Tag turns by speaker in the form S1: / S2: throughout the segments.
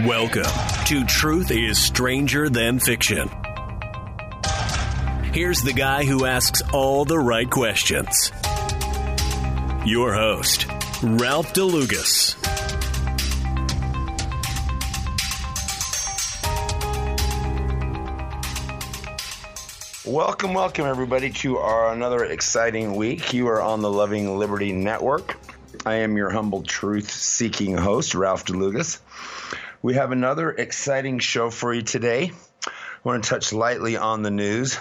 S1: Welcome to Truth is Stranger Than Fiction. Here's the guy who asks all the right questions. Your host, Ralph DeLugas.
S2: Welcome, welcome everybody to our another exciting week. You are on the Loving Liberty Network. I am your humble truth seeking host, Ralph DeLugas. We have another exciting show for you today. I want to touch lightly on the news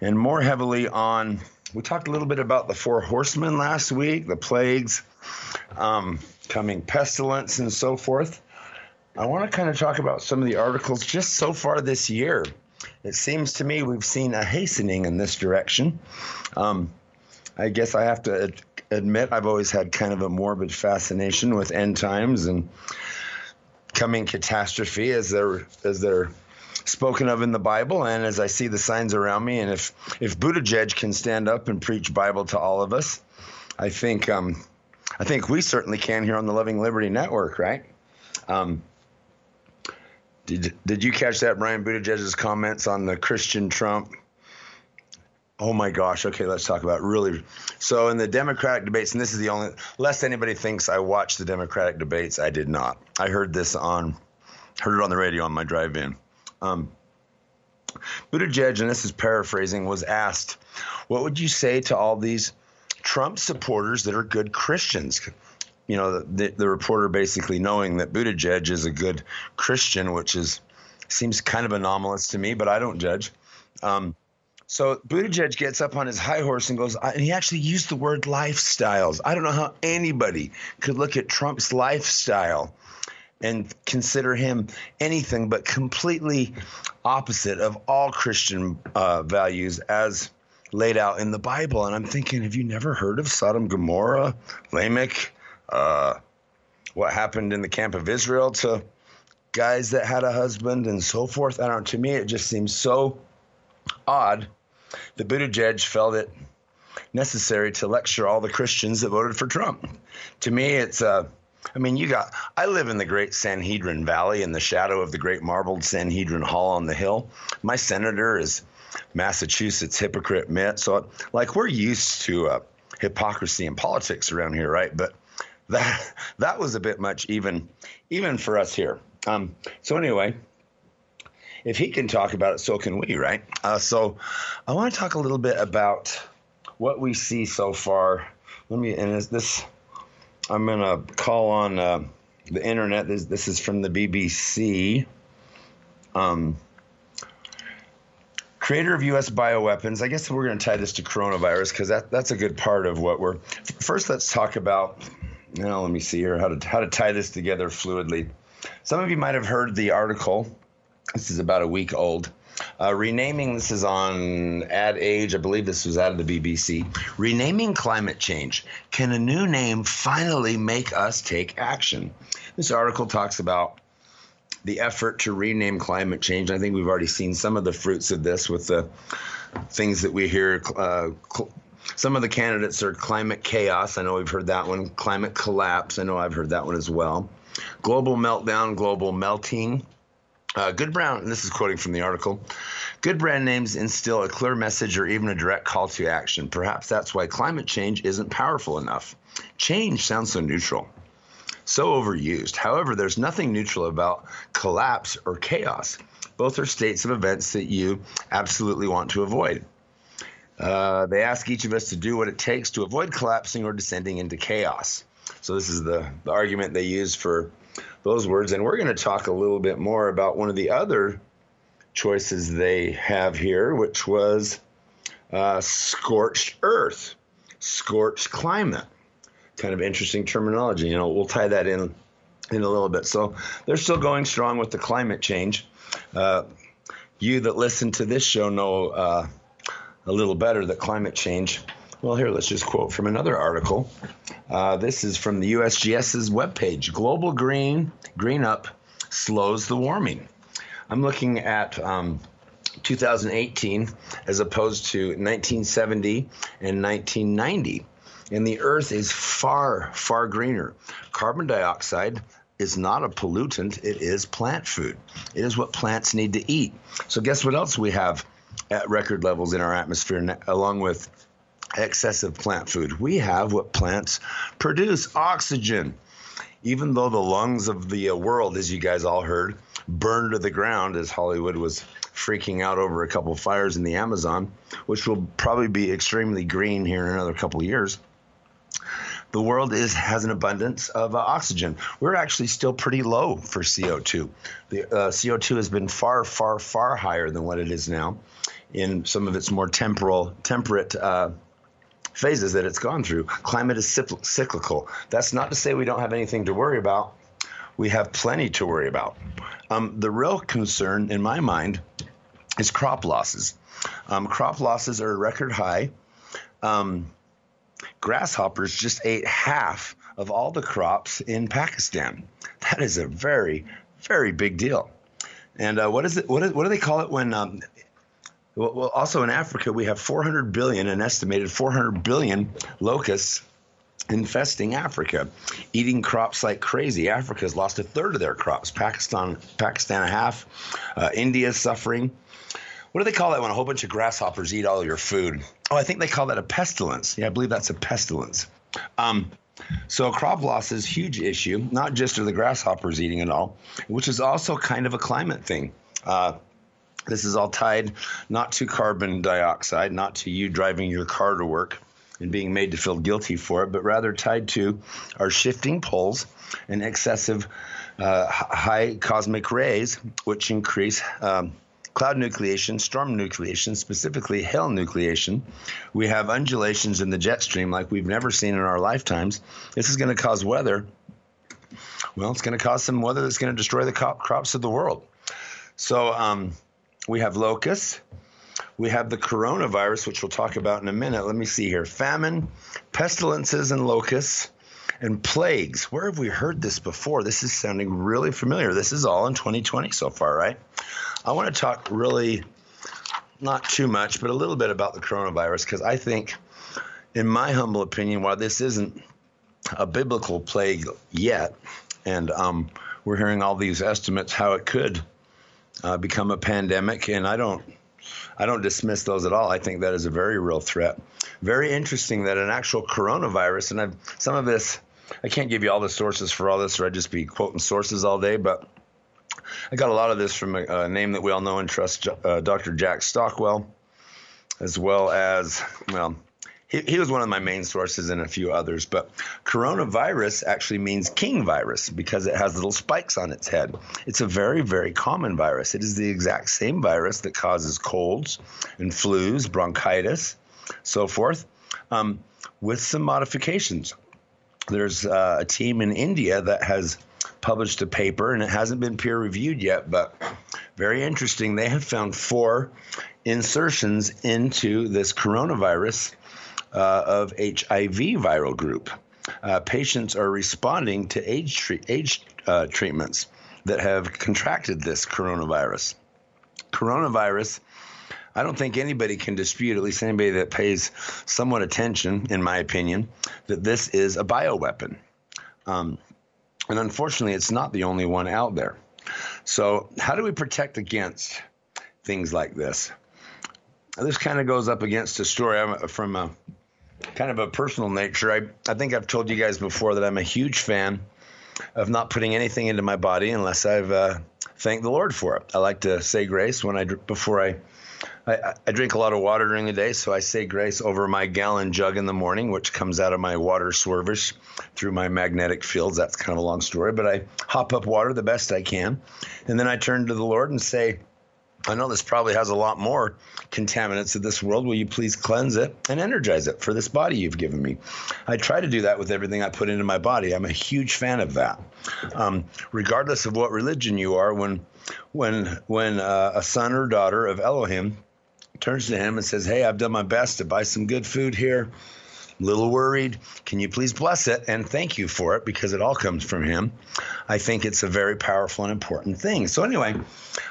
S2: and more heavily on. We talked a little bit about the four horsemen last week, the plagues, um, coming pestilence, and so forth. I want to kind of talk about some of the articles just so far this year. It seems to me we've seen a hastening in this direction. Um, I guess I have to ad- admit I've always had kind of a morbid fascination with end times and coming catastrophe as they're as they're spoken of in the Bible and as I see the signs around me and if if Buttigieg can stand up and preach Bible to all of us, I think um, I think we certainly can here on the Loving Liberty Network, right? Um, did did you catch that Brian Buttigieg's comments on the Christian Trump? Oh my gosh. Okay, let's talk about really. So in the Democratic debates, and this is the only, lest anybody thinks I watched the Democratic debates, I did not. I heard this on, heard it on the radio on my drive-in. Um, Buttigieg, and this is paraphrasing, was asked, "What would you say to all these Trump supporters that are good Christians?" You know, the, the reporter basically knowing that Buttigieg is a good Christian, which is seems kind of anomalous to me, but I don't judge. Um, so Buttigieg gets up on his high horse and goes, and he actually used the word lifestyles. I don't know how anybody could look at Trump's lifestyle and consider him anything but completely opposite of all Christian uh, values as laid out in the Bible. And I'm thinking, have you never heard of Sodom, Gomorrah, Lamech, uh, what happened in the camp of Israel to guys that had a husband and so forth? I don't know. To me, it just seems so odd the Buttigieg felt it necessary to lecture all the Christians that voted for Trump. To me, it's uh, I mean, you got. I live in the Great Sanhedrin Valley in the shadow of the Great Marbled Sanhedrin Hall on the hill. My senator is Massachusetts hypocrite Mitt. So, like, we're used to uh, hypocrisy in politics around here, right? But that that was a bit much, even even for us here. Um, so anyway, if he can talk about it, so can we, right? Uh, so I want to talk a little bit about what we see so far. Let me, and this, I'm going to call on uh, the internet. This, this is from the BBC. Um, creator of U.S. bioweapons. I guess we're going to tie this to coronavirus because that, that's a good part of what we're. First, let's talk about. You know, let me see here how to how to tie this together fluidly. Some of you might have heard the article this is about a week old. Uh, renaming this is on Ad Age. I believe this was out of the BBC. Renaming climate change. Can a new name finally make us take action? This article talks about the effort to rename climate change. I think we've already seen some of the fruits of this with the things that we hear. Uh, cl- some of the candidates are climate chaos. I know we've heard that one. Climate collapse. I know I've heard that one as well. Global meltdown, global melting uh, good brand, and this is quoting from the article. Good brand names instill a clear message or even a direct call to action. Perhaps that's why climate change isn't powerful enough. Change sounds so neutral, so overused. However, there's nothing neutral about collapse or chaos. Both are states of events that you absolutely want to avoid. Uh, they ask each of us to do what it takes to avoid collapsing or descending into chaos. So, this is the, the argument they use for those words. And we're going to talk a little bit more about one of the other choices they have here, which was uh, scorched earth, scorched climate. Kind of interesting terminology. You know, we'll tie that in in a little bit. So they're still going strong with the climate change. Uh, you that listen to this show know uh, a little better that climate change. Well, here, let's just quote from another article. Uh, this is from the USGS's webpage. Global green, green up slows the warming. I'm looking at um, 2018 as opposed to 1970 and 1990. And the earth is far, far greener. Carbon dioxide is not a pollutant, it is plant food. It is what plants need to eat. So, guess what else we have at record levels in our atmosphere, along with excessive plant food? We have what plants produce oxygen. Even though the lungs of the uh, world, as you guys all heard, burned to the ground as Hollywood was freaking out over a couple fires in the Amazon, which will probably be extremely green here in another couple years the world is has an abundance of uh, oxygen. We're actually still pretty low for CO2. The uh, CO2 has been far, far, far higher than what it is now in some of its more temporal, temperate uh, phases that it's gone through. Climate is cyclical. That's not to say we don't have anything to worry about. We have plenty to worry about. Um, the real concern, in my mind, is crop losses. Um, crop losses are a record high. Um, grasshoppers just ate half of all the crops in Pakistan. That is a very, very big deal. And uh, what is it? What, is, what do they call it when? Um, well, also in Africa, we have 400 billion, an estimated 400 billion locusts infesting Africa, eating crops like crazy. Africa's lost a third of their crops. Pakistan, Pakistan a half. Uh, India is suffering what do they call that when a whole bunch of grasshoppers eat all your food? Oh, I think they call that a pestilence. Yeah, I believe that's a pestilence. Um, so crop loss is a huge issue. Not just are the grasshoppers eating it all, which is also kind of a climate thing. Uh, this is all tied not to carbon dioxide, not to you driving your car to work and being made to feel guilty for it, but rather tied to our shifting poles and excessive uh, high cosmic rays, which increase um, cloud nucleation, storm nucleation, specifically hail nucleation. We have undulations in the jet stream like we've never seen in our lifetimes. This is going to cause weather. Well, it's going to cause some weather that's going to destroy the crops of the world. So um, we have locusts. We have the coronavirus, which we'll talk about in a minute. Let me see here famine, pestilences, and locusts and plagues. Where have we heard this before? This is sounding really familiar. This is all in 2020 so far, right? I want to talk really not too much, but a little bit about the coronavirus because I think, in my humble opinion, while this isn't a biblical plague yet, and um, we're hearing all these estimates how it could uh, become a pandemic, and I don't. I don't dismiss those at all. I think that is a very real threat. Very interesting that an actual coronavirus, and I've, some of this, I can't give you all the sources for all this, or I'd just be quoting sources all day, but I got a lot of this from a, a name that we all know and trust, uh, Dr. Jack Stockwell, as well as, well, he, he, was one of my main sources and a few others. But coronavirus actually means king virus because it has little spikes on its head. It's a very, very common virus. It is the exact same virus that causes colds and flus, bronchitis, so forth, um, with some modifications. There's uh, a team in India that has published a paper, and it hasn't been peer reviewed yet, but very interesting. They have found four insertions into this coronavirus uh, of HIV viral group. Uh, patients are responding to age, tre- age uh, treatments that have contracted this coronavirus. Coronavirus, I don't think anybody can dispute, at least anybody that pays somewhat attention, in my opinion, that this is a bioweapon. Um, and unfortunately, it's not the only one out there. So, how do we protect against things like this? This kind of goes up against a story from a kind of a personal nature. I, I think I've told you guys before that I'm a huge fan of not putting anything into my body unless I've uh, thanked the Lord for it. I like to say grace when I before I I, I, drink a lot of water during the day, so I say grace over my gallon jug in the morning, which comes out of my water swervish through my magnetic fields. That's kind of a long story, but I hop up water the best I can. And then I turn to the Lord and say, I know this probably has a lot more contaminants of this world. Will you please cleanse it and energize it for this body you've given me? I try to do that with everything I put into my body. I'm a huge fan of that. Um, regardless of what religion you are, when when when uh, a son or daughter of Elohim turns to him and says, Hey, I've done my best to buy some good food here. Little worried. Can you please bless it and thank you for it because it all comes from him? I think it's a very powerful and important thing. So, anyway,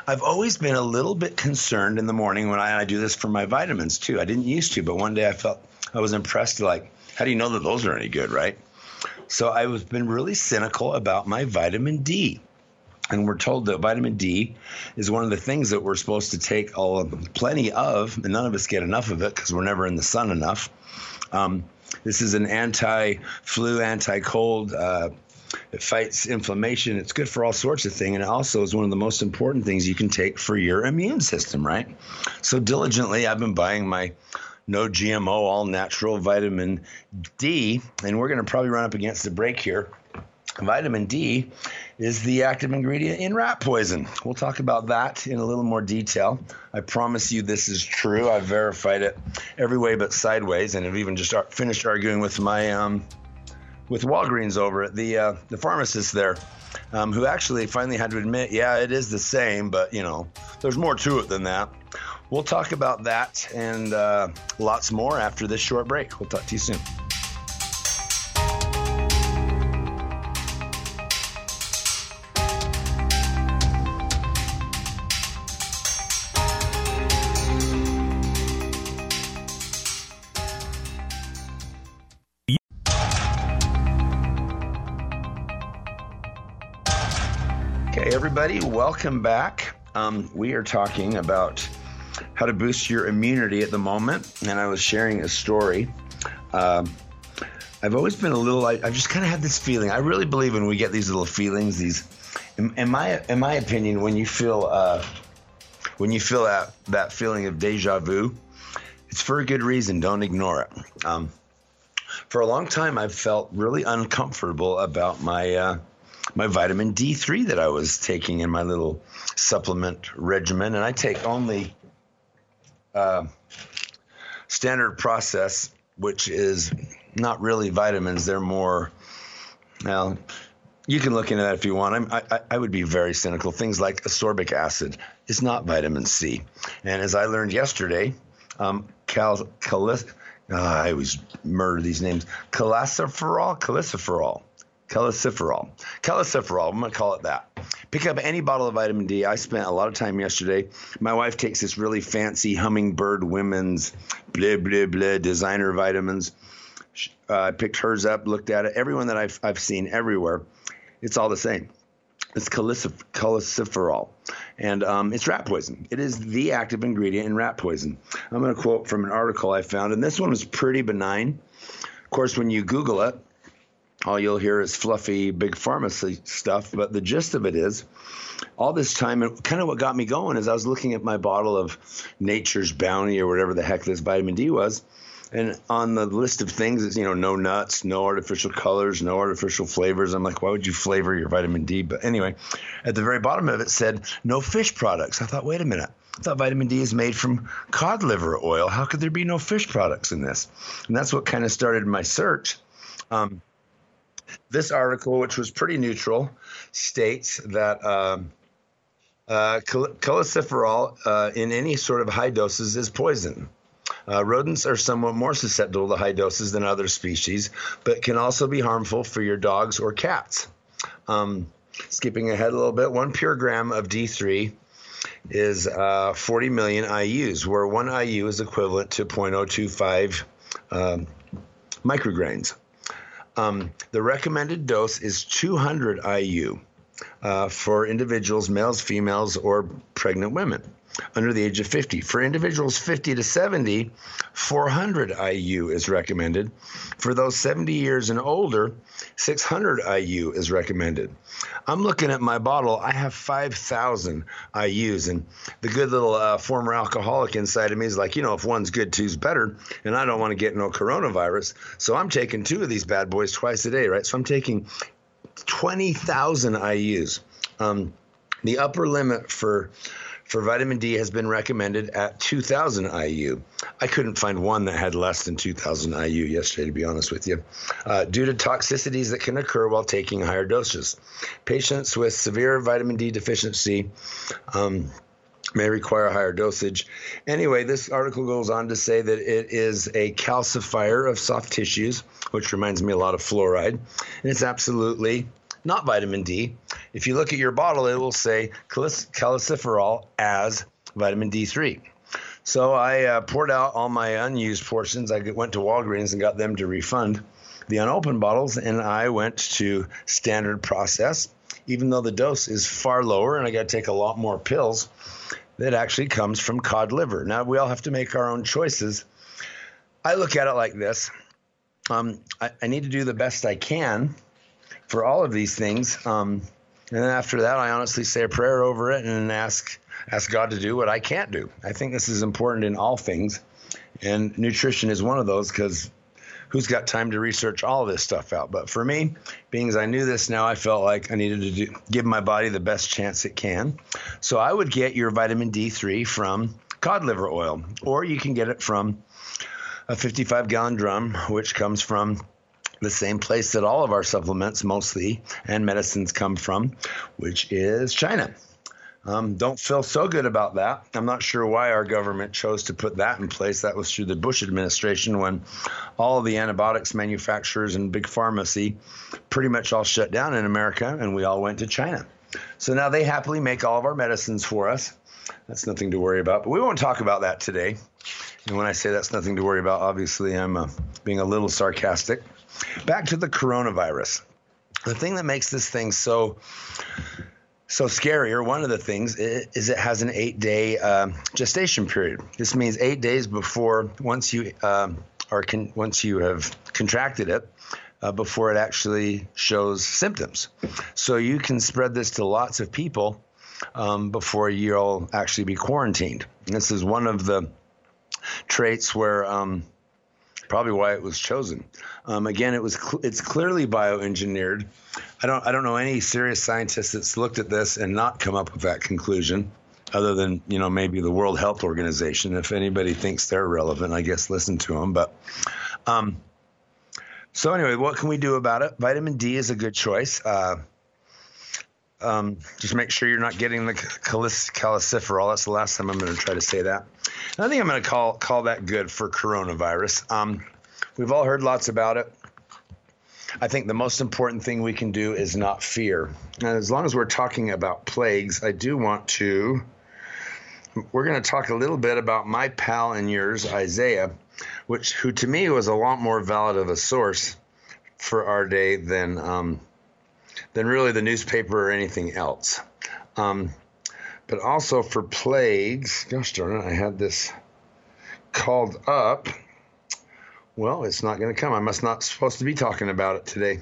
S2: I've always been a little bit concerned in the morning when I, I do this for my vitamins too. I didn't used to, but one day I felt I was impressed, like, how do you know that those are any good, right? So I was been really cynical about my vitamin D. And we're told that vitamin D is one of the things that we're supposed to take all plenty of, and none of us get enough of it because we're never in the sun enough. Um, this is an anti-flu, anti-cold. Uh, it fights inflammation. It's good for all sorts of things, and it also is one of the most important things you can take for your immune system. Right. So diligently, I've been buying my no GMO, all natural vitamin D, and we're going to probably run up against the break here. Vitamin D is the active ingredient in rat poison. We'll talk about that in a little more detail. I promise you this is true. I've verified it every way but sideways, and have even just finished arguing with my um, with Walgreens over at the uh, the pharmacist there, um, who actually finally had to admit, yeah, it is the same, but you know, there's more to it than that. We'll talk about that and uh, lots more after this short break. We'll talk to you soon. Everybody. Welcome back. Um, we are talking about how to boost your immunity at the moment, and I was sharing a story. Um, I've always been a little. I, I just kind of had this feeling. I really believe when we get these little feelings, these. In, in my in my opinion, when you feel uh, when you feel that that feeling of deja vu, it's for a good reason. Don't ignore it. Um, for a long time, I've felt really uncomfortable about my. Uh, my vitamin D3 that I was taking in my little supplement regimen. And I take only uh, standard process, which is not really vitamins. They're more, well, you can look into that if you want. I, I, I would be very cynical. Things like ascorbic acid is not vitamin C. And as I learned yesterday, um, cal, uh, I always murder these names. Calciferol, calciferol Calciferol. Calciferol, I'm going to call it that. Pick up any bottle of vitamin D. I spent a lot of time yesterday. My wife takes this really fancy hummingbird women's blah, blah, blah designer vitamins. Uh, I picked hers up, looked at it. Everyone that I've, I've seen everywhere, it's all the same. It's calciferol, and um, it's rat poison. It is the active ingredient in rat poison. I'm going to quote from an article I found, and this one was pretty benign. Of course, when you Google it, all you'll hear is fluffy big pharmacy stuff. But the gist of it is, all this time, and kind of what got me going is I was looking at my bottle of Nature's Bounty or whatever the heck this vitamin D was. And on the list of things, it's, you know, no nuts, no artificial colors, no artificial flavors. I'm like, why would you flavor your vitamin D? But anyway, at the very bottom of it said no fish products. I thought, wait a minute. I thought vitamin D is made from cod liver oil. How could there be no fish products in this? And that's what kind of started my search. Um, this article, which was pretty neutral, states that um, uh, uh, in any sort of high doses is poison. Uh, rodents are somewhat more susceptible to high doses than other species, but can also be harmful for your dogs or cats. Um, skipping ahead a little bit, one pure gram of D3 is uh, 40 million IUs, where one IU is equivalent to 0.025 um, micrograms. Um, the recommended dose is 200 IU uh, for individuals, males, females, or pregnant women under the age of 50. For individuals 50 to 70, 400 IU is recommended. For those 70 years and older, 600 IU is recommended. I'm looking at my bottle. I have 5,000 IUs, and the good little uh, former alcoholic inside of me is like, you know, if one's good, two's better, and I don't want to get no coronavirus. So I'm taking two of these bad boys twice a day, right? So I'm taking 20,000 IUs. Um, the upper limit for for vitamin D has been recommended at 2,000 IU. I couldn't find one that had less than 2,000 IU yesterday, to be honest with you, uh, due to toxicities that can occur while taking higher doses. Patients with severe vitamin D deficiency. Um, may require higher dosage. Anyway, this article goes on to say that it is a calcifier of soft tissues, which reminds me a lot of fluoride, and it's absolutely not vitamin D. If you look at your bottle, it will say calciferol as vitamin D3. So I uh, poured out all my unused portions. I went to Walgreens and got them to refund the unopened bottles and I went to standard process, even though the dose is far lower and I got to take a lot more pills. That actually comes from cod liver. Now, we all have to make our own choices. I look at it like this um, I, I, need to do the best I can for all of these things. Um, and then after that, I honestly say a prayer over it and ask ask God to do what I can't do. I think this is important in all things, and nutrition is one of those because who's got time to research all this stuff out? But for me, being as I knew this now, I felt like I needed to do, give my body the best chance it can. So I would get your vitamin D3 from cod liver oil, or you can get it from a 55 gallon drum, which comes from the same place that all of our supplements mostly and medicines come from, which is China. Um, don't feel so good about that. I'm not sure why our government chose to put that in place. That was through the Bush administration when all the antibiotics manufacturers and big pharmacy pretty much all shut down in America and we all went to China. So now they happily make all of our medicines for us. That's nothing to worry about. But we won't talk about that today. And when I say that's nothing to worry about, obviously I'm uh, being a little sarcastic. Back to the coronavirus. The thing that makes this thing so so scary, or one of the things, is it has an eight day uh, gestation period. This means eight days before once you um, are con- once you have contracted it, uh, before it actually shows symptoms. So you can spread this to lots of people um, before you'll actually be quarantined. And this is one of the traits where um, probably why it was chosen. Um, again, it was cl- it's clearly bioengineered. I don't I don't know any serious scientist that's looked at this and not come up with that conclusion, other than you know maybe the World Health Organization. If anybody thinks they're relevant, I guess listen to them. But um, so anyway, what can we do about it? Vitamin D is a good choice. Uh, um, just make sure you're not getting the calciferol. That's the last time I'm going to try to say that. I think I'm going to call call that good for coronavirus. Um, we've all heard lots about it. I think the most important thing we can do is not fear. And as long as we're talking about plagues, I do want to. We're going to talk a little bit about my pal and yours, Isaiah, which who to me was a lot more valid of a source for our day than um, than really the newspaper or anything else. Um, but also for plagues. Gosh darn it, I had this called up. Well, it's not going to come. I must not supposed to be talking about it today.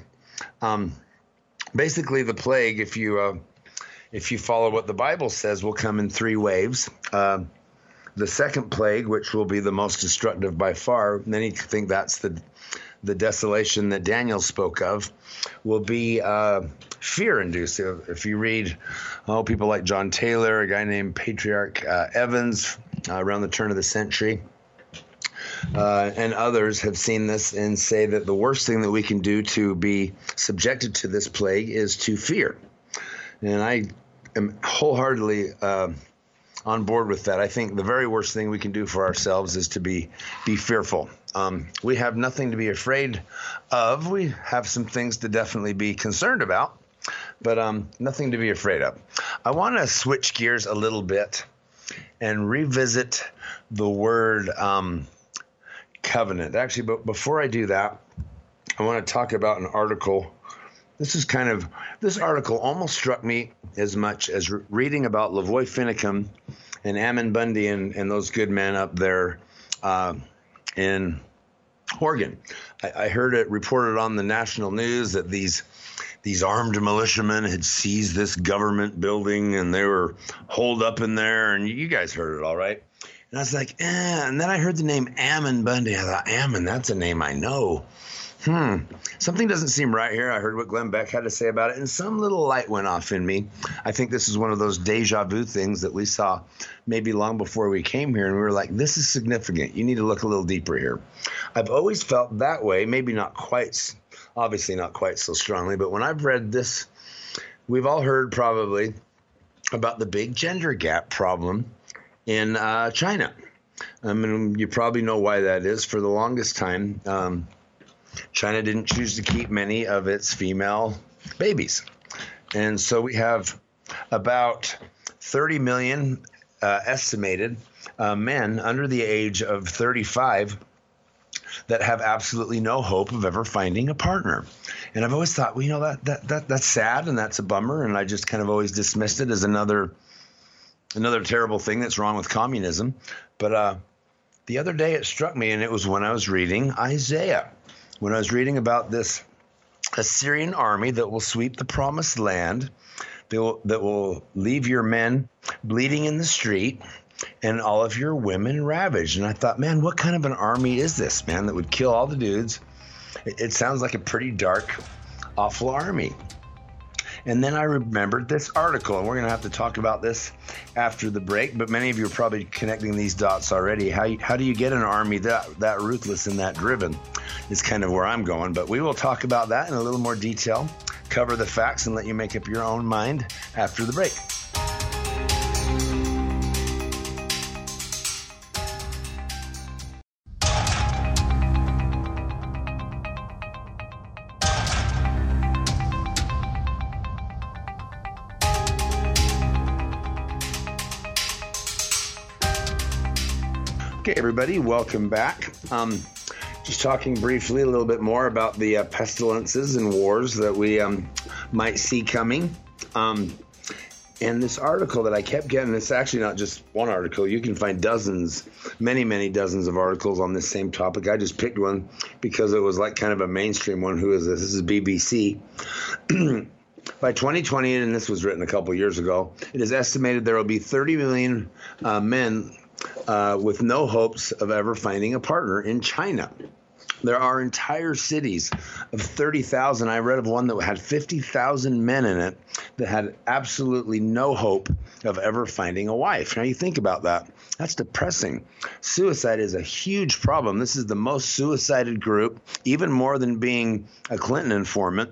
S2: Um, basically, the plague, if you uh, if you follow what the Bible says, will come in three waves. Uh, the second plague, which will be the most destructive by far, many think that's the the desolation that Daniel spoke of, will be uh, fear inducive. If you read, oh, people like John Taylor, a guy named Patriarch uh, Evans uh, around the turn of the century, uh, and others have seen this and say that the worst thing that we can do to be subjected to this plague is to fear. And I am wholeheartedly uh, on board with that. I think the very worst thing we can do for ourselves is to be be fearful. Um, we have nothing to be afraid of. We have some things to definitely be concerned about, but um, nothing to be afraid of. I want to switch gears a little bit and revisit the word um, covenant. Actually, but before I do that, I want to talk about an article. This is kind of this article almost struck me as much as re- reading about Lavoy Finicum and Ammon Bundy and, and those good men up there uh, in Oregon. I, I heard it reported on the national news that these these armed militiamen had seized this government building and they were holed up in there. And you guys heard it all right. And I was like, eh. And then I heard the name Ammon Bundy. I thought, Ammon, that's a name I know hmm, something doesn't seem right here. I heard what Glenn Beck had to say about it, and some little light went off in me. I think this is one of those deja vu things that we saw maybe long before we came here, and we were like, this is significant. You need to look a little deeper here. I've always felt that way, maybe not quite, obviously not quite so strongly, but when I've read this, we've all heard probably about the big gender gap problem in uh, China. I mean, you probably know why that is. For the longest time, um, China didn't choose to keep many of its female babies. And so we have about 30 million uh, estimated uh, men under the age of 35 that have absolutely no hope of ever finding a partner. And I've always thought, well, you know, that, that, that that's sad and that's a bummer. And I just kind of always dismissed it as another, another terrible thing that's wrong with communism. But, uh, the other day it struck me, and it was when I was reading Isaiah, when I was reading about this Assyrian army that will sweep the promised land, that will, that will leave your men bleeding in the street, and all of your women ravaged. And I thought, man, what kind of an army is this, man, that would kill all the dudes? It, it sounds like a pretty dark, awful army. And then I remembered this article, and we're going to have to talk about this after the break. But many of you are probably connecting these dots already. How, how do you get an army that, that ruthless and that driven? Is kind of where I'm going. But we will talk about that in a little more detail, cover the facts, and let you make up your own mind after the break. Okay, everybody, welcome back. Um, just talking briefly a little bit more about the uh, pestilences and wars that we um, might see coming. Um, and this article that I kept getting, it's actually not just one article. You can find dozens, many, many dozens of articles on this same topic. I just picked one because it was like kind of a mainstream one. Who is this? This is BBC. By 2020, and this was written a couple years ago, it is estimated there will be 30 million uh, men uh, with no hopes of ever finding a partner in China. There are entire cities of 30,000. I read of one that had 50,000 men in it that had absolutely no hope of ever finding a wife. Now, you think about that. That's depressing. Suicide is a huge problem. This is the most suicided group, even more than being a Clinton informant,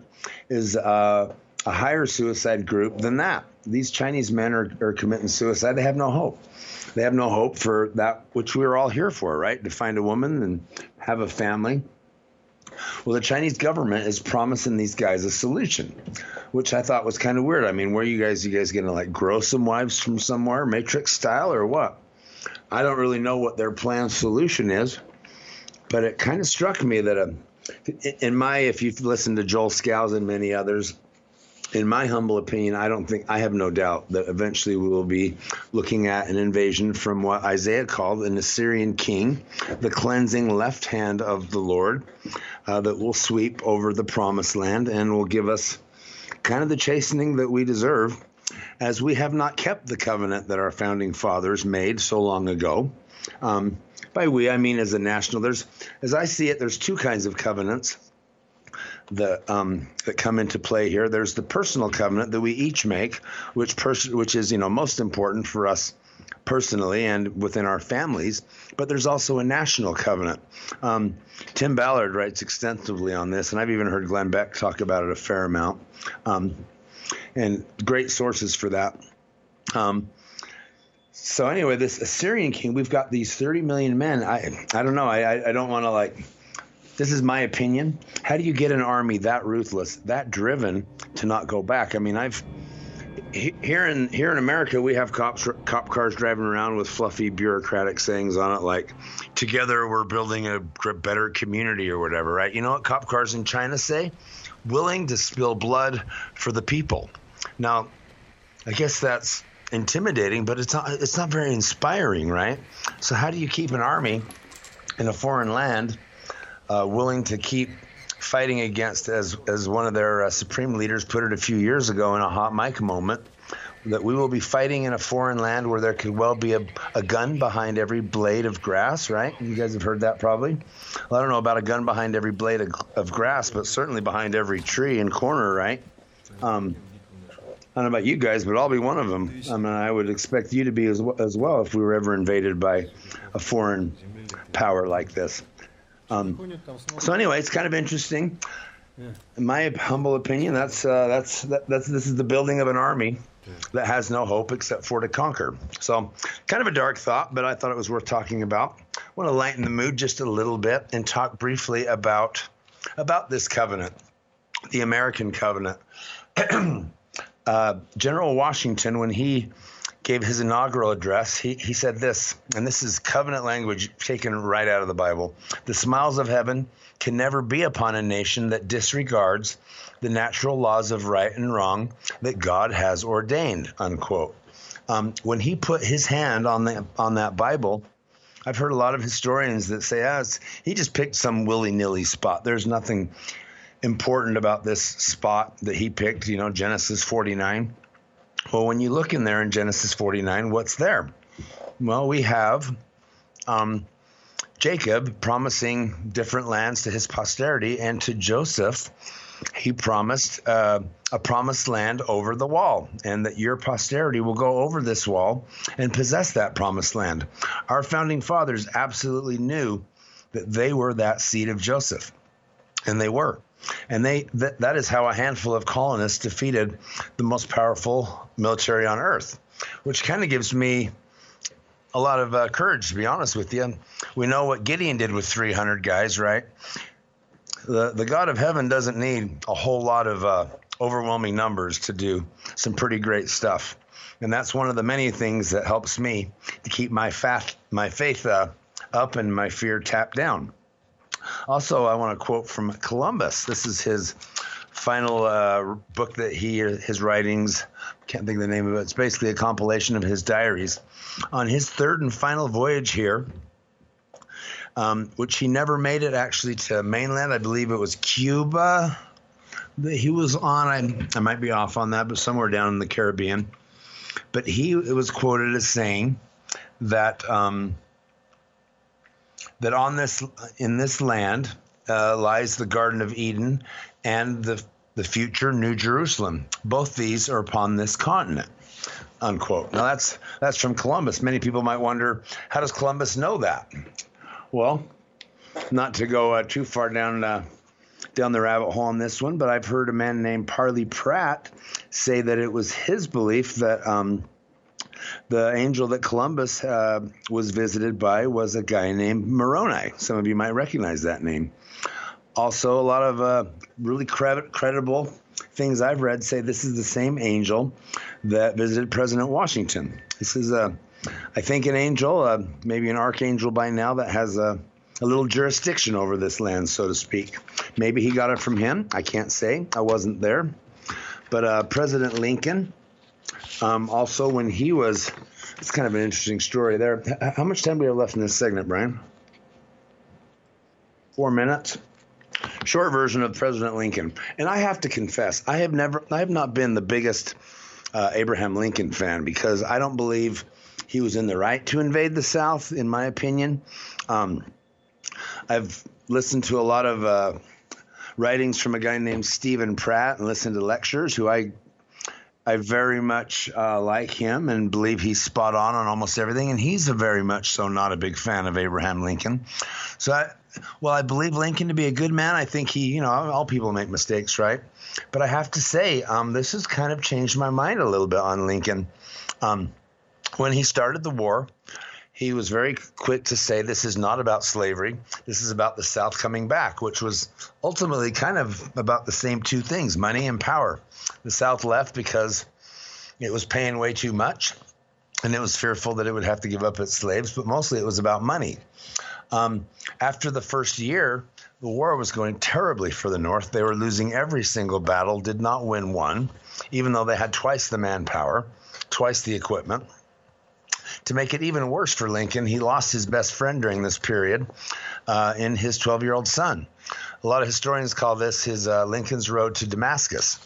S2: is uh, a higher suicide group than that. These Chinese men are, are committing suicide. They have no hope. They have no hope for that which we are all here for, right? To find a woman and have a family. Well, the Chinese government is promising these guys a solution, which I thought was kind of weird. I mean, where are you guys, you guys going to like grow some wives from somewhere, Matrix style, or what? I don't really know what their planned solution is, but it kind of struck me that, a, uh, in my, if you've listened to Joel Skousen and many others, in my humble opinion, I don't think I have no doubt that eventually we will be looking at an invasion from what Isaiah called an Assyrian king, the cleansing left hand of the Lord uh, that will sweep over the promised land and will give us kind of the chastening that we deserve as we have not kept the covenant that our founding fathers made so long ago. Um, by we, I mean as a national. There's, as I see it, there's two kinds of covenants that um, that come into play here. There's the personal covenant that we each make, which which is you know most important for us personally and within our families. But there's also a national covenant. Um, Tim Ballard writes extensively on this, and I've even heard Glenn Beck talk about it a fair amount, um, and great sources for that. Um, so anyway, this Assyrian king, we've got these 30 million men. I I don't know. I I don't want to like this is my opinion. How do you get an army that ruthless, that driven to not go back? I mean, I've here in here in America, we have cops cop cars driving around with fluffy bureaucratic sayings on it, like "Together we're building a better community" or whatever, right? You know what cop cars in China say? Willing to spill blood for the people. Now, I guess that's intimidating, but it's not it's not very inspiring, right? So how do you keep an army in a foreign land? Uh, willing to keep fighting against, as as one of their uh, supreme leaders put it a few years ago in a hot mic moment, that we will be fighting in a foreign land where there could well be a, a gun behind every blade of grass, right? You guys have heard that probably. Well, I don't know about a gun behind every blade of, of grass, but certainly behind every tree and corner, right? Um, I don't know about you guys, but I'll be one of them. I mean, I would expect you to be as, as well if we were ever invaded by a foreign power like this. Um, so anyway, it's kind of interesting. In my humble opinion, that's uh, that's that, that's this is the building of an army that has no hope except for to conquer. So, kind of a dark thought, but I thought it was worth talking about. I want to lighten the mood just a little bit and talk briefly about about this covenant, the American covenant. uh, General Washington, when he gave his inaugural address, he, he said this, and this is covenant language taken right out of the Bible. The smiles of heaven can never be upon a nation that disregards the natural laws of right and wrong that God has ordained, unquote. Um, when he put his hand on the on that Bible, I've heard a lot of historians that say, ah, he just picked some willy nilly spot. There's nothing important about this spot that he picked, you know, Genesis 49. Well, when you look in there in Genesis 49, what's there? Well, we have um, Jacob promising different lands to his posterity, and to Joseph, he promised uh, a promised land over the wall, and that your posterity will go over this wall and possess that promised land. Our founding fathers absolutely knew that they were that seed of Joseph, and they were. And they that, that is how a handful of colonists defeated the most powerful military on earth, which kind of gives me a lot of uh, courage, to be honest with you. We know what Gideon did with 300 guys, right? The, the God of heaven doesn't need a whole lot of uh, overwhelming numbers to do some pretty great stuff. And that's one of the many things that helps me to keep my, faith, my faith uh, up and my fear tapped down. Also, I want to quote from Columbus. This is his final uh, book that he his writings can't think of the name of it. It's basically a compilation of his diaries on his third and final voyage here. Um, which he never made it actually to mainland. I believe it was Cuba that he was on. I, I might be off on that, but somewhere down in the Caribbean. But he it was quoted as saying that um, that on this in this land uh, lies the Garden of Eden and the the future New Jerusalem. Both these are upon this continent. Unquote. Now that's that's from Columbus. Many people might wonder, how does Columbus know that? Well, not to go uh, too far down uh, down the rabbit hole on this one, but I've heard a man named Parley Pratt say that it was his belief that um, the angel that Columbus uh, was visited by was a guy named Moroni. Some of you might recognize that name. Also, a lot of uh, really credible things I've read say this is the same angel that visited President Washington. This is, a, I think, an angel, uh, maybe an archangel by now, that has a, a little jurisdiction over this land, so to speak. Maybe he got it from him. I can't say. I wasn't there. But uh, President Lincoln um, also, when he was, it's kind of an interesting story there. How much time do we have left in this segment, Brian? Four minutes. Short version of President Lincoln. And I have to confess, I have never, I have not been the biggest uh, Abraham Lincoln fan because I don't believe he was in the right to invade the South, in my opinion. Um, I've listened to a lot of uh, writings from a guy named Stephen Pratt and listened to lectures who I I very much uh, like him and believe he's spot on on almost everything. And he's a very much so not a big fan of Abraham Lincoln. So, I, well, I believe Lincoln to be a good man. I think he, you know, all people make mistakes, right? But I have to say, um, this has kind of changed my mind a little bit on Lincoln. Um, when he started the war, he was very quick to say this is not about slavery. This is about the South coming back, which was ultimately kind of about the same two things money and power. The South left because it was paying way too much and it was fearful that it would have to give up its slaves, but mostly it was about money. Um, after the first year, the war was going terribly for the North. They were losing every single battle, did not win one, even though they had twice the manpower, twice the equipment. To make it even worse for Lincoln, he lost his best friend during this period uh, in his 12 year old son. A lot of historians call this his uh, Lincoln's Road to Damascus.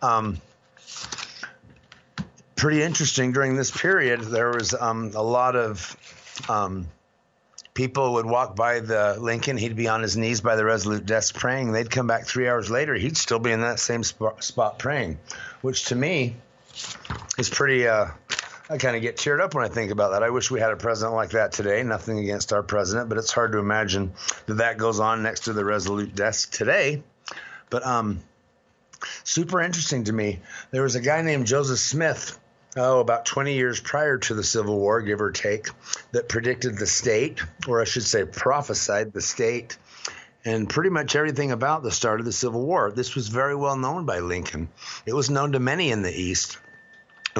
S2: Um, pretty interesting during this period. There was um, a lot of um, people would walk by the Lincoln. He'd be on his knees by the Resolute desk praying. They'd come back three hours later. He'd still be in that same spot, spot praying, which to me is pretty. Uh, I kind of get teared up when I think about that. I wish we had a president like that today. Nothing against our president, but it's hard to imagine that that goes on next to the Resolute desk today. But um, super interesting to me. There was a guy named Joseph Smith, oh, about 20 years prior to the Civil War, give or take, that predicted the state, or I should say prophesied the state and pretty much everything about the start of the Civil War. This was very well known by Lincoln. It was known to many in the East.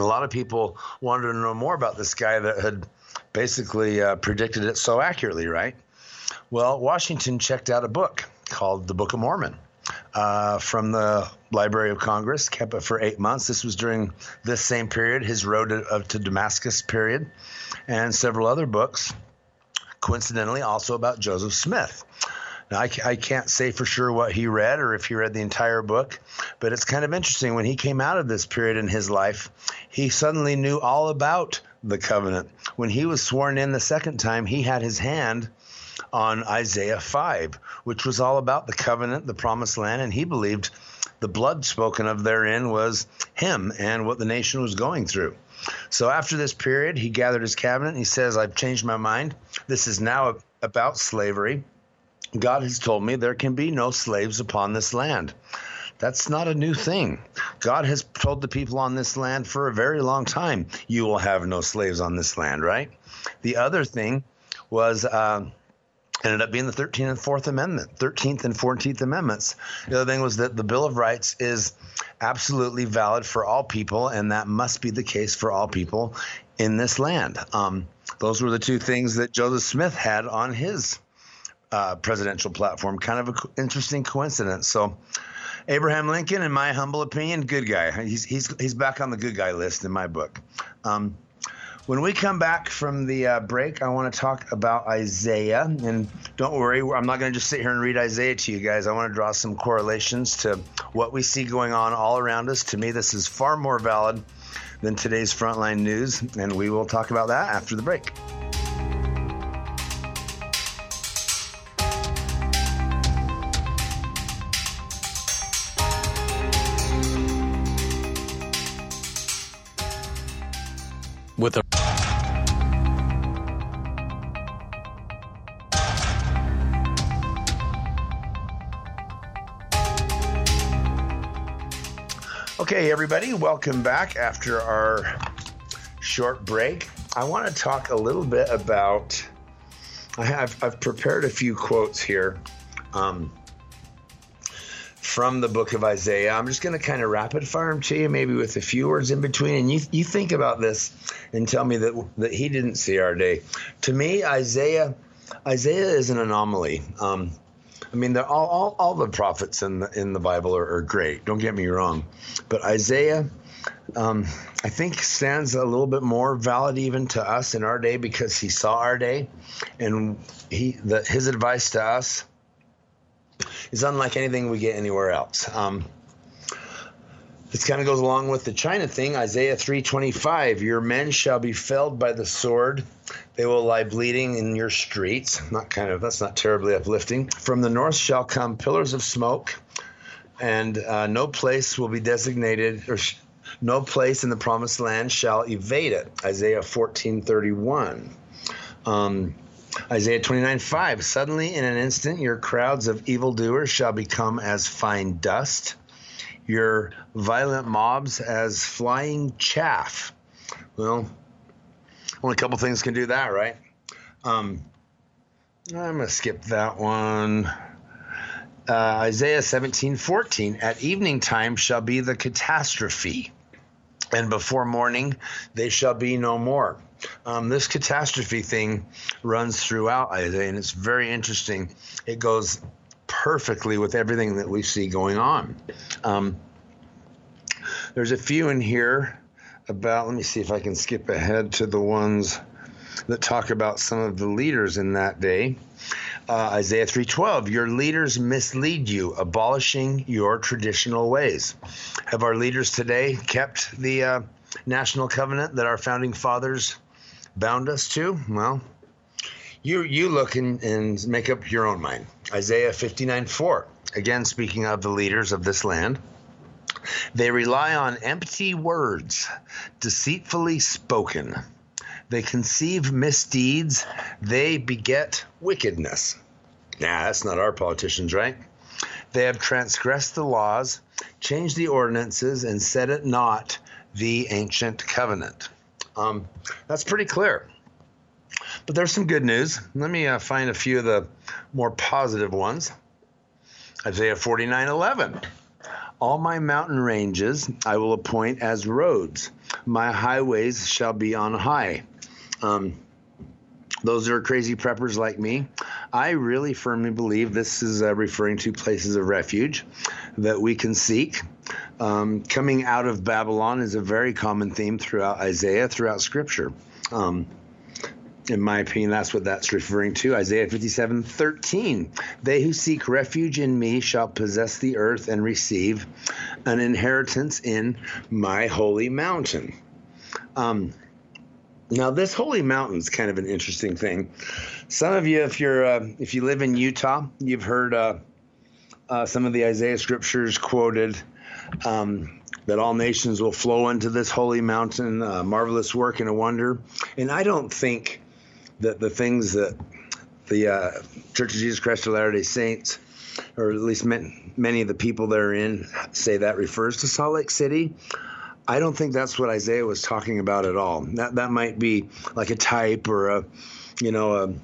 S2: And a lot of people wanted to know more about this guy that had basically uh, predicted it so accurately, right? Well, Washington checked out a book called the Book of Mormon uh, from the Library of Congress, kept it for eight months. This was during this same period, his road to, to Damascus period, and several other books, coincidentally, also about Joseph Smith. Now, I, I, can't say for sure what he read or if he read the entire book, but it's kind of interesting. When he came out of this period in his life, he suddenly knew all about the covenant. When he was sworn in the second time, he had his hand on Isaiah 5, which was all about the covenant, the promised land, and he believed the blood spoken of therein was him and what the nation was going through. So after this period, he gathered his cabinet and he says, I've changed my mind. This is now about slavery. God has told me there can be no slaves upon this land. That's not a new thing. God has told the people on this land for a very long time, you will have no slaves on this land, right? The other thing was uh, ended up being the 13th and 4th Amendment, 13th and 14th Amendments. The other thing was that the Bill of Rights is absolutely valid for all people, and that must be the case for all people in this land. Um, those were the two things that Joseph Smith had on his uh, presidential platform. Kind of an co- interesting coincidence. So, Abraham Lincoln, in my humble opinion, good guy. He's he's he's back on the good guy list in my book. Um, when we come back from the uh, break, I want to talk about Isaiah. And don't worry, I'm not going to just sit here and read Isaiah to you guys. I want to draw some correlations to what we see going on all around us. To me, this is far more valid than today's frontline news. And we will talk about that after the break. Okay, everybody, welcome back after our short break. I want to talk a little bit about. I have I've prepared a few quotes here um, from the book of Isaiah. I'm just going to kind of rapid fire them to you, maybe with a few words in between, and you you think about this and tell me that that he didn't see our day. To me, Isaiah Isaiah is an anomaly. Um, I mean, all, all, all the prophets in the in the Bible are, are great. Don't get me wrong, but Isaiah, um, I think, stands a little bit more valid even to us in our day because he saw our day, and he the, his advice to us is unlike anything we get anywhere else. Um, this kind of goes along with the China thing. Isaiah 3:25, "Your men shall be felled by the sword; they will lie bleeding in your streets." Not kind of that's not terribly uplifting. From the north shall come pillars of smoke, and uh, no place will be designated, or sh- no place in the promised land shall evade it. Isaiah 14:31. Um, Isaiah 29 5. Suddenly, in an instant, your crowds of evildoers shall become as fine dust your violent mobs as flying chaff. Well, only a couple things can do that, right? Um, I'm going to skip that one. Uh, Isaiah 17 14. At evening time shall be the catastrophe, and before morning they shall be no more. Um, this catastrophe thing runs throughout Isaiah, and it's very interesting. It goes perfectly with everything that we see going on. Um, there's a few in here about, let me see if I can skip ahead to the ones that talk about some of the leaders in that day. Uh, Isaiah 3:12 Your leaders mislead you abolishing your traditional ways. Have our leaders today kept the uh, national covenant that our founding fathers bound us to? Well, you you look and, and make up your own mind. Isaiah 59 4. again speaking of the leaders of this land. They rely on empty words, deceitfully spoken. They conceive misdeeds. They beget wickedness. Nah, that's not our politicians, right? They have transgressed the laws, changed the ordinances, and set at naught the ancient covenant. Um, that's pretty clear. But there's some good news. Let me uh, find a few of the more positive ones. Isaiah 49 11. All my mountain ranges I will appoint as roads. My highways shall be on high. Um, those are crazy preppers like me. I really firmly believe this is uh, referring to places of refuge that we can seek. Um, coming out of Babylon is a very common theme throughout Isaiah, throughout Scripture. Um, in my opinion, that's what that's referring to. Isaiah 57 13. They who seek refuge in me shall possess the earth and receive an inheritance in my holy mountain. Um, now, this holy mountain is kind of an interesting thing. Some of you, if you're uh, if you live in Utah, you've heard uh, uh, some of the Isaiah scriptures quoted. Um, that all nations will flow into this holy mountain, a marvelous work and a wonder. And I don't think the, the things that the uh, Church of Jesus Christ of Latter day Saints, or at least many of the people that are in, say that refers to Salt Lake City. I don't think that's what Isaiah was talking about at all. That that might be like a type or a, you know, a,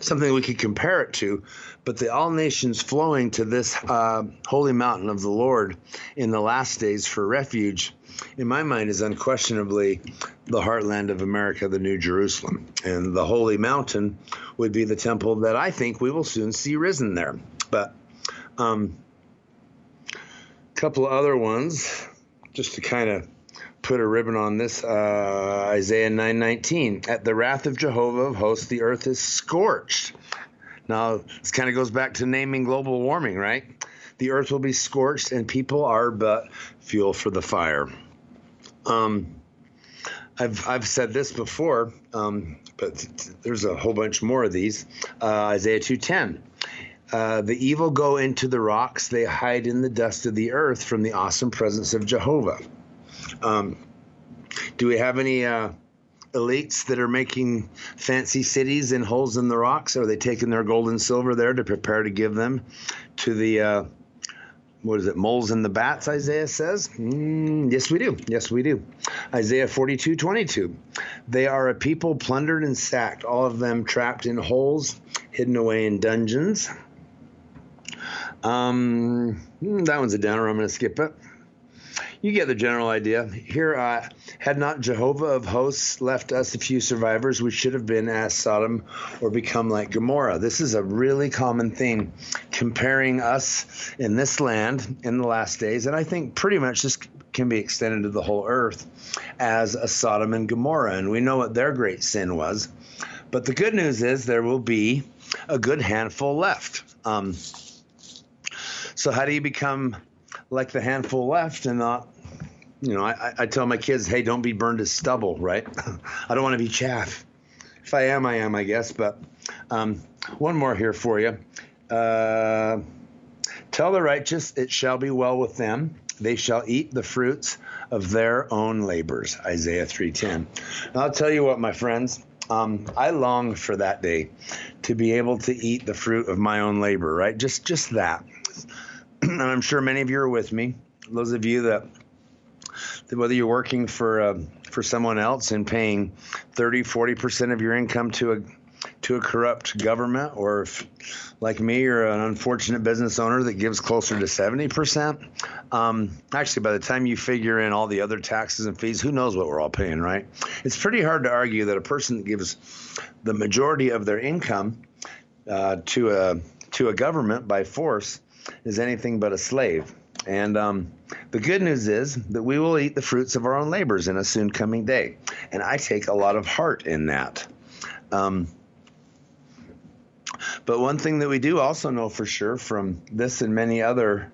S2: something we could compare it to. But the all nations flowing to this uh, holy mountain of the Lord in the last days for refuge in my mind, is unquestionably the heartland of America, the New Jerusalem. And the Holy Mountain would be the temple that I think we will soon see risen there. But um, a couple of other ones, just to kind of put a ribbon on this uh, Isaiah 9:19 at the wrath of Jehovah of hosts the earth is scorched now this kind of goes back to naming global warming right the earth will be scorched and people are but fuel for the fire um, I've I've said this before, um, but there's a whole bunch more of these. Uh, Isaiah 2:10. Uh, the evil go into the rocks; they hide in the dust of the earth from the awesome presence of Jehovah. Um, do we have any uh, elites that are making fancy cities and holes in the rocks? Are they taking their gold and silver there to prepare to give them to the uh, what is it, moles and the bats, Isaiah says? Mm, yes, we do. Yes, we do. Isaiah 42 22. They are a people plundered and sacked, all of them trapped in holes, hidden away in dungeons. Um, hmm, that one's a downer. I'm going to skip it you get the general idea. Here, uh, had not Jehovah of hosts left us a few survivors, we should have been as Sodom or become like Gomorrah. This is a really common theme, comparing us in this land in the last days, and I think pretty much this can be extended to the whole earth as a Sodom and Gomorrah, and we know what their great sin was. But the good news is there will be a good handful left. Um, so, how do you become like the handful left and not you know I, I tell my kids hey don't be burned as stubble right? I don't want to be chaff. If i am i am i guess but um, one more here for you. Uh, tell the righteous it shall be well with them. They shall eat the fruits of their own labors. Isaiah 3.10 i'll tell you what my friends um, I long for that day to be able to eat the fruit of my own labor, right? Just, just that. And I'm sure many of you are with me. Those of you that, that whether you're working for uh, for someone else and paying 30, 40 percent of your income to a to a corrupt government, or if, like me, you're an unfortunate business owner that gives closer to 70 percent. Um, actually, by the time you figure in all the other taxes and fees, who knows what we're all paying, right? It's pretty hard to argue that a person that gives the majority of their income uh, to a to a government by force is anything but a slave. And um, the good news is that we will eat the fruits of our own labors in a soon coming day. And I take a lot of heart in that. Um, but one thing that we do also know for sure from this and many other,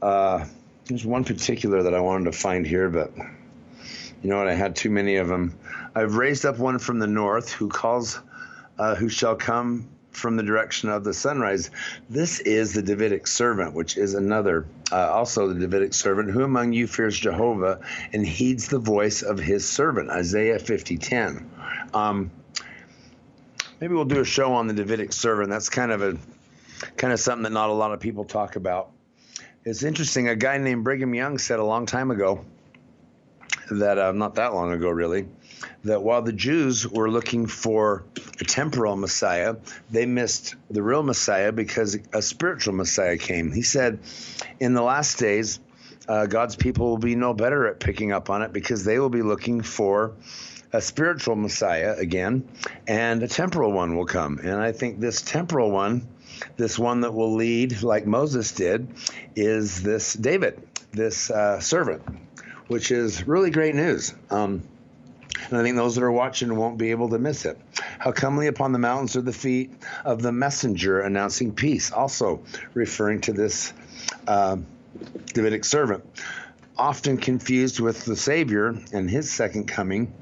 S2: uh, there's one particular that I wanted to find here, but you know what? I had too many of them. I've raised up one from the north who calls, uh, who shall come from the direction of the sunrise. This is the Davidic servant, which is another, uh, also the Davidic servant. Who among you fears Jehovah and heeds the voice of his servant? Isaiah 50:10. Um, maybe we'll do a show on the Davidic servant. That's kind of a kind of something that not a lot of people talk about. It's interesting. A guy named Brigham Young said a long time ago that uh, not that long ago, really, that while the Jews were looking for a temporal Messiah, they missed the real Messiah because a spiritual Messiah came. He said, In the last days, uh, God's people will be no better at picking up on it because they will be looking for a spiritual Messiah again, and a temporal one will come. And I think this temporal one, this one that will lead like Moses did, is this David, this uh, servant, which is really great news. Um, and I think those that are watching won't be able to miss it. How comely upon the mountains are the feet of the messenger announcing peace, also referring to this uh, Davidic servant. Often confused with the Savior and his second coming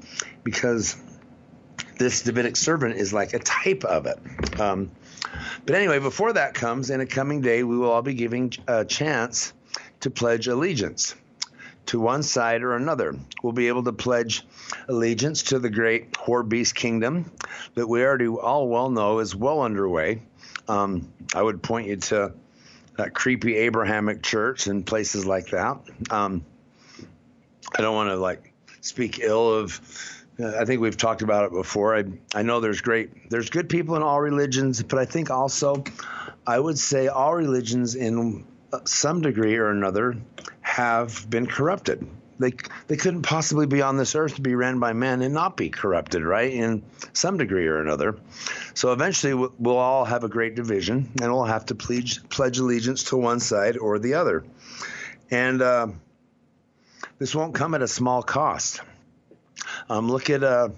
S2: because this Davidic servant is like a type of it. Um, but anyway, before that comes, in a coming day, we will all be giving a chance to pledge allegiance to one side or another. We'll be able to pledge allegiance to the great whore beast kingdom that we already all well know is well underway. Um, I would point you to that creepy Abrahamic church and places like that. Um, I don't want to like speak ill of. Uh, I think we've talked about it before. I I know there's great there's good people in all religions, but I think also I would say all religions in uh, some degree or another have been corrupted. They they couldn't possibly be on this earth to be ran by men and not be corrupted, right? In some degree or another. So eventually we'll all have a great division, and we'll have to pledge pledge allegiance to one side or the other. And uh, this won't come at a small cost. Um, look at uh,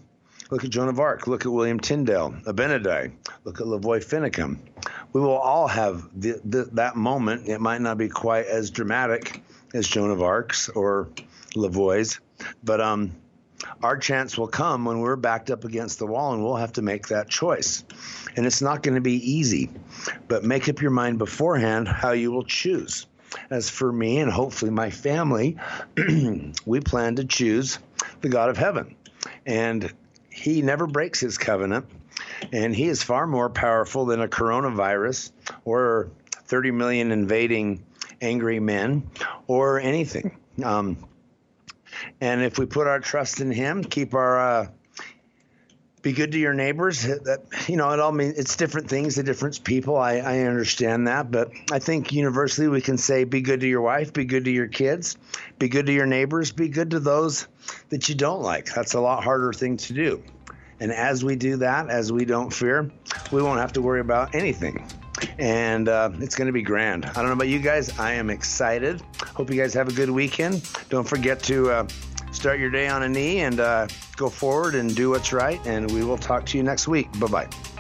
S2: look at Joan of Arc. Look at William Tyndale, Abinadi. Look at Lavoy Finicum. We will all have the, the, that moment. It might not be quite as dramatic as Joan of Arc's or LaVoy's, but um, our chance will come when we're backed up against the wall and we'll have to make that choice. And it's not going to be easy, but make up your mind beforehand how you will choose. As for me and hopefully my family, we plan to choose the God of heaven. And he never breaks his covenant, and he is far more powerful than a coronavirus or 30 million invading angry men or anything. Um, and if we put our trust in him, keep our uh, be good to your neighbors. That you know, it all means it's different things to different people. I, I understand that, but I think universally we can say, be good to your wife, be good to your kids, be good to your neighbors, be good to those that you don't like. That's a lot harder thing to do. And as we do that, as we don't fear, we won't have to worry about anything. And uh, it's going to be grand. I don't know about you guys. I am excited. Hope you guys have a good weekend. Don't forget to. Uh, start your day on a knee and uh, go forward and do what's right. And we will talk to you next week. Bye bye.